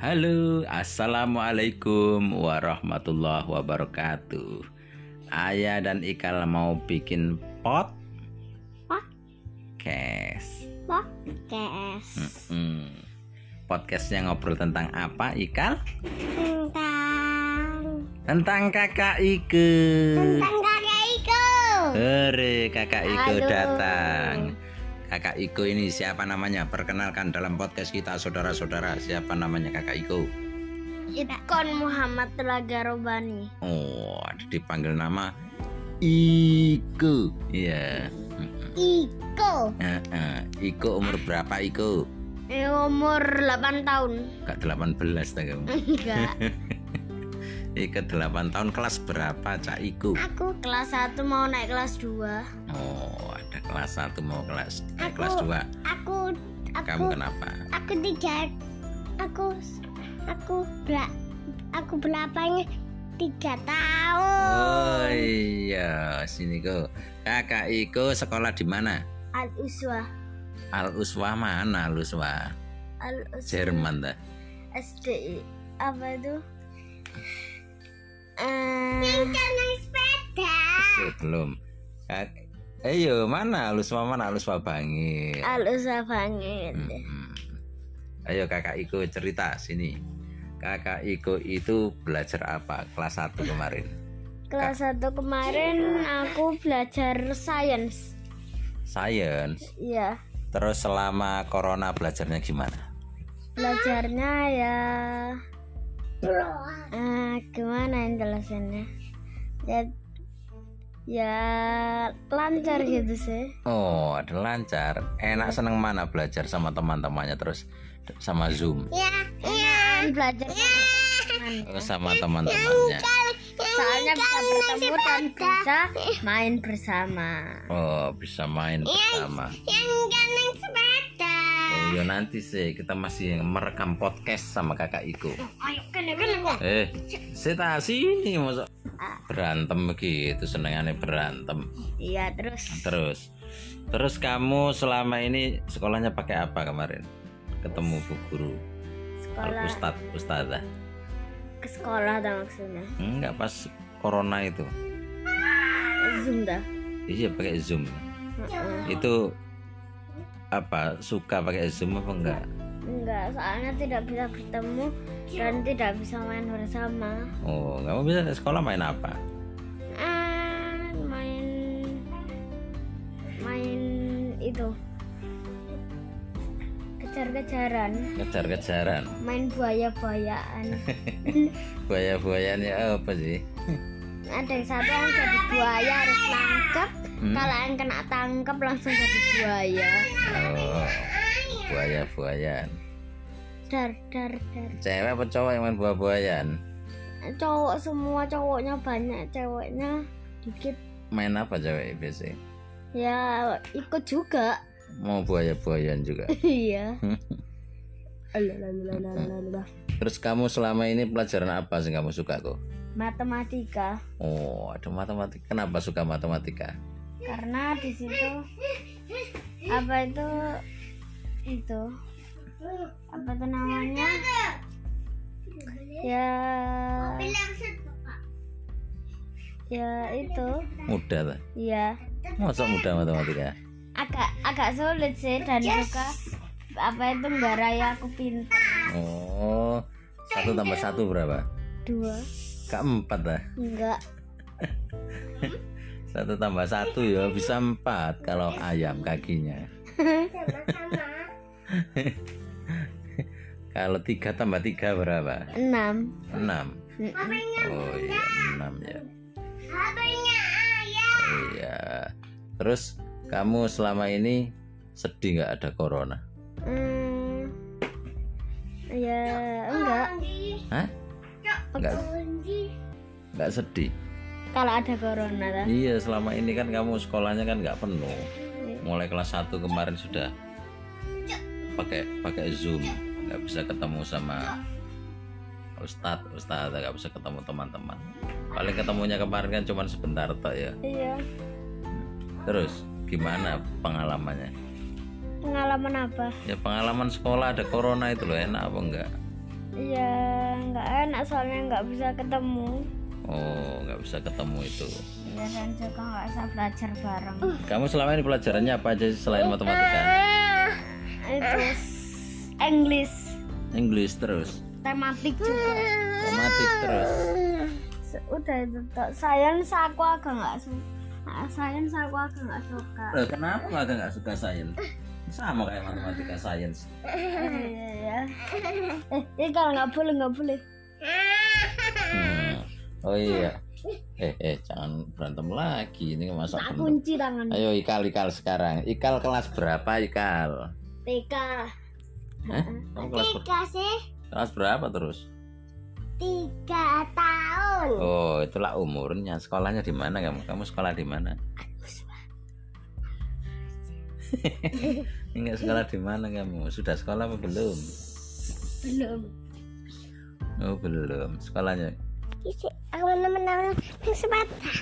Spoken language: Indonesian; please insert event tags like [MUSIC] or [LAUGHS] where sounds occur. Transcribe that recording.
Halo, assalamualaikum warahmatullahi wabarakatuh. Ayah dan Ikal mau bikin pot podcast. Podcast Hmm. Podcastnya ngobrol tentang apa, Ikal? tentang Tentang kakak Ike. tentang kakek Iko. Hore, kakak Halo. datang. Kakak Iko ini siapa namanya? Perkenalkan dalam podcast kita, saudara-saudara. Siapa namanya kakak Iko? Ikon Muhammad Telaga Robani. Oh, dipanggil nama Iko. Iya. Iko Heeh. Iko umur berapa Iko? Eh, umur 8 tahun. Gak 18 tak kamu. Enggak. [LAUGHS] Iko 8 tahun kelas berapa Cak Iko? Aku kelas 1 mau naik kelas 2. Oh, kelas 1 mau kelas naik Aku- kelas 2. Aku Kamu aku kenapa? aku tiga aku aku bela aku belapanya tiga tahun. Oh iya, sini kok. Kakak Iko sekolah di mana? Al Uswa. Al Uswa mana Al Uswa? Al Uswa. Jerman dah. SD apa itu? Eh, yang naik sepeda. Sebelum. Kak, Ayo mana Uswa mana Al Uswa Bangil. Al Uswa banget. Hmm. Ayo kakak Iko cerita sini. Kakak Iko itu belajar apa? Kelas 1 kemarin. Kelas 1 kemarin aku belajar sains. Science. Iya, Terus selama corona belajarnya gimana? belajarnya ya eh, gimana yang jelasinnya? Ya, ya lancar gitu sih. Oh, ada lancar. Enak seneng mana belajar sama teman-temannya terus sama Zoom Ya, iya. Belajar Terus sama teman-temannya. soalnya bisa bertemu dan bisa main bersama. Oh, bisa main bersama. Yang. Oh, ya nanti sih kita masih merekam podcast sama kakak Iko. Eh, saya sini masuk berantem begitu senengannya berantem. Iya terus Terus, terus kamu selama ini sekolahnya pakai apa kemarin? Ketemu bu guru, sekolah ustad, ustadzah. ke sekolah dah maksudnya. Enggak pas corona itu. Zoom dah. Iya pakai zoom. Itu apa suka pakai zoom apa enggak? Enggak, soalnya tidak bisa bertemu dan tidak bisa main bersama. Oh, kamu bisa ke sekolah main apa? Ah, main main itu kejar-kejaran, Kejar-kejaran. main buaya-buayaan. [LAUGHS] Buaya-buayanya apa sih? [LAUGHS] Ada yang satu yang jadi buaya harus tangkap. Hmm? Kalau yang kena tangkap langsung jadi buaya. Oh, buaya-buayan. Dar dar dar. Cewek apa cowok yang main buah-buayan? Cowok semua cowoknya banyak, ceweknya dikit. Main apa cewek biasanya? Ya ikut juga. Mau buaya-buayan juga. [LAUGHS] Iya. [LAUGHS] Terus kamu selama ini pelajaran apa sih kamu suka kok? Matematika Oh, ada matematika. Kenapa suka matematika? karena di situ apa itu itu apa itu namanya ya ya itu Mudah tak? ya Masa mudah matematika? agak agak sulit sih dan juga apa itu nggak raya aku pintar Oh, satu tambah satu berapa? dua Kak empat lah. enggak [LAUGHS] Satu tambah satu ya bisa empat kalau ayam kakinya. [LAUGHS] Kalau tiga tambah tiga berapa? enam Enam. Oh iya enam ya. Iya. Terus kamu selama ini sedih nggak ada corona? Hmm, ya enggak Hah? Nggak nggak sedih? kalau ada corona lah Iya selama ini kan kamu sekolahnya kan nggak penuh. Mulai kelas 1 kemarin sudah pakai pakai zoom, nggak bisa ketemu sama ustadz ustadz nggak bisa ketemu teman-teman. Paling ketemunya kemarin kan cuma sebentar tok ya. iya Terus gimana pengalamannya? pengalaman apa Ya pengalaman sekolah ada corona itu loh enak apa enggak? ya nggak enak soalnya nggak bisa ketemu Oh, nggak bisa ketemu itu. ya dan juga nggak bisa belajar bareng Kamu selama ini pelajarannya apa aja selain matematika? itu s- English English terus, tematik juga matematik terus. Udah itu tok science aku agak nggak suka science aku agak nggak suka Loh, kenapa nggak nggak suka sains? Sama kayak matematika sains. iya ya eh ini kalau nggak boleh nggak boleh. Oh iya. Eh, eh, jangan berantem lagi. Ini masa tak kunci tangan Ayo Ikal, Ikal sekarang. Ikal kelas berapa Ikal? TK? Kamu kelas, tiga sih kelas berapa terus? tiga tahun Oh, itulah umurnya. Sekolahnya di mana kamu? Kamu sekolah di mana? Enggak [LAUGHS] sekolah di mana kamu? Sudah sekolah apa belum? belum Oh, belum. Sekolahnya aku menang-menang sepeda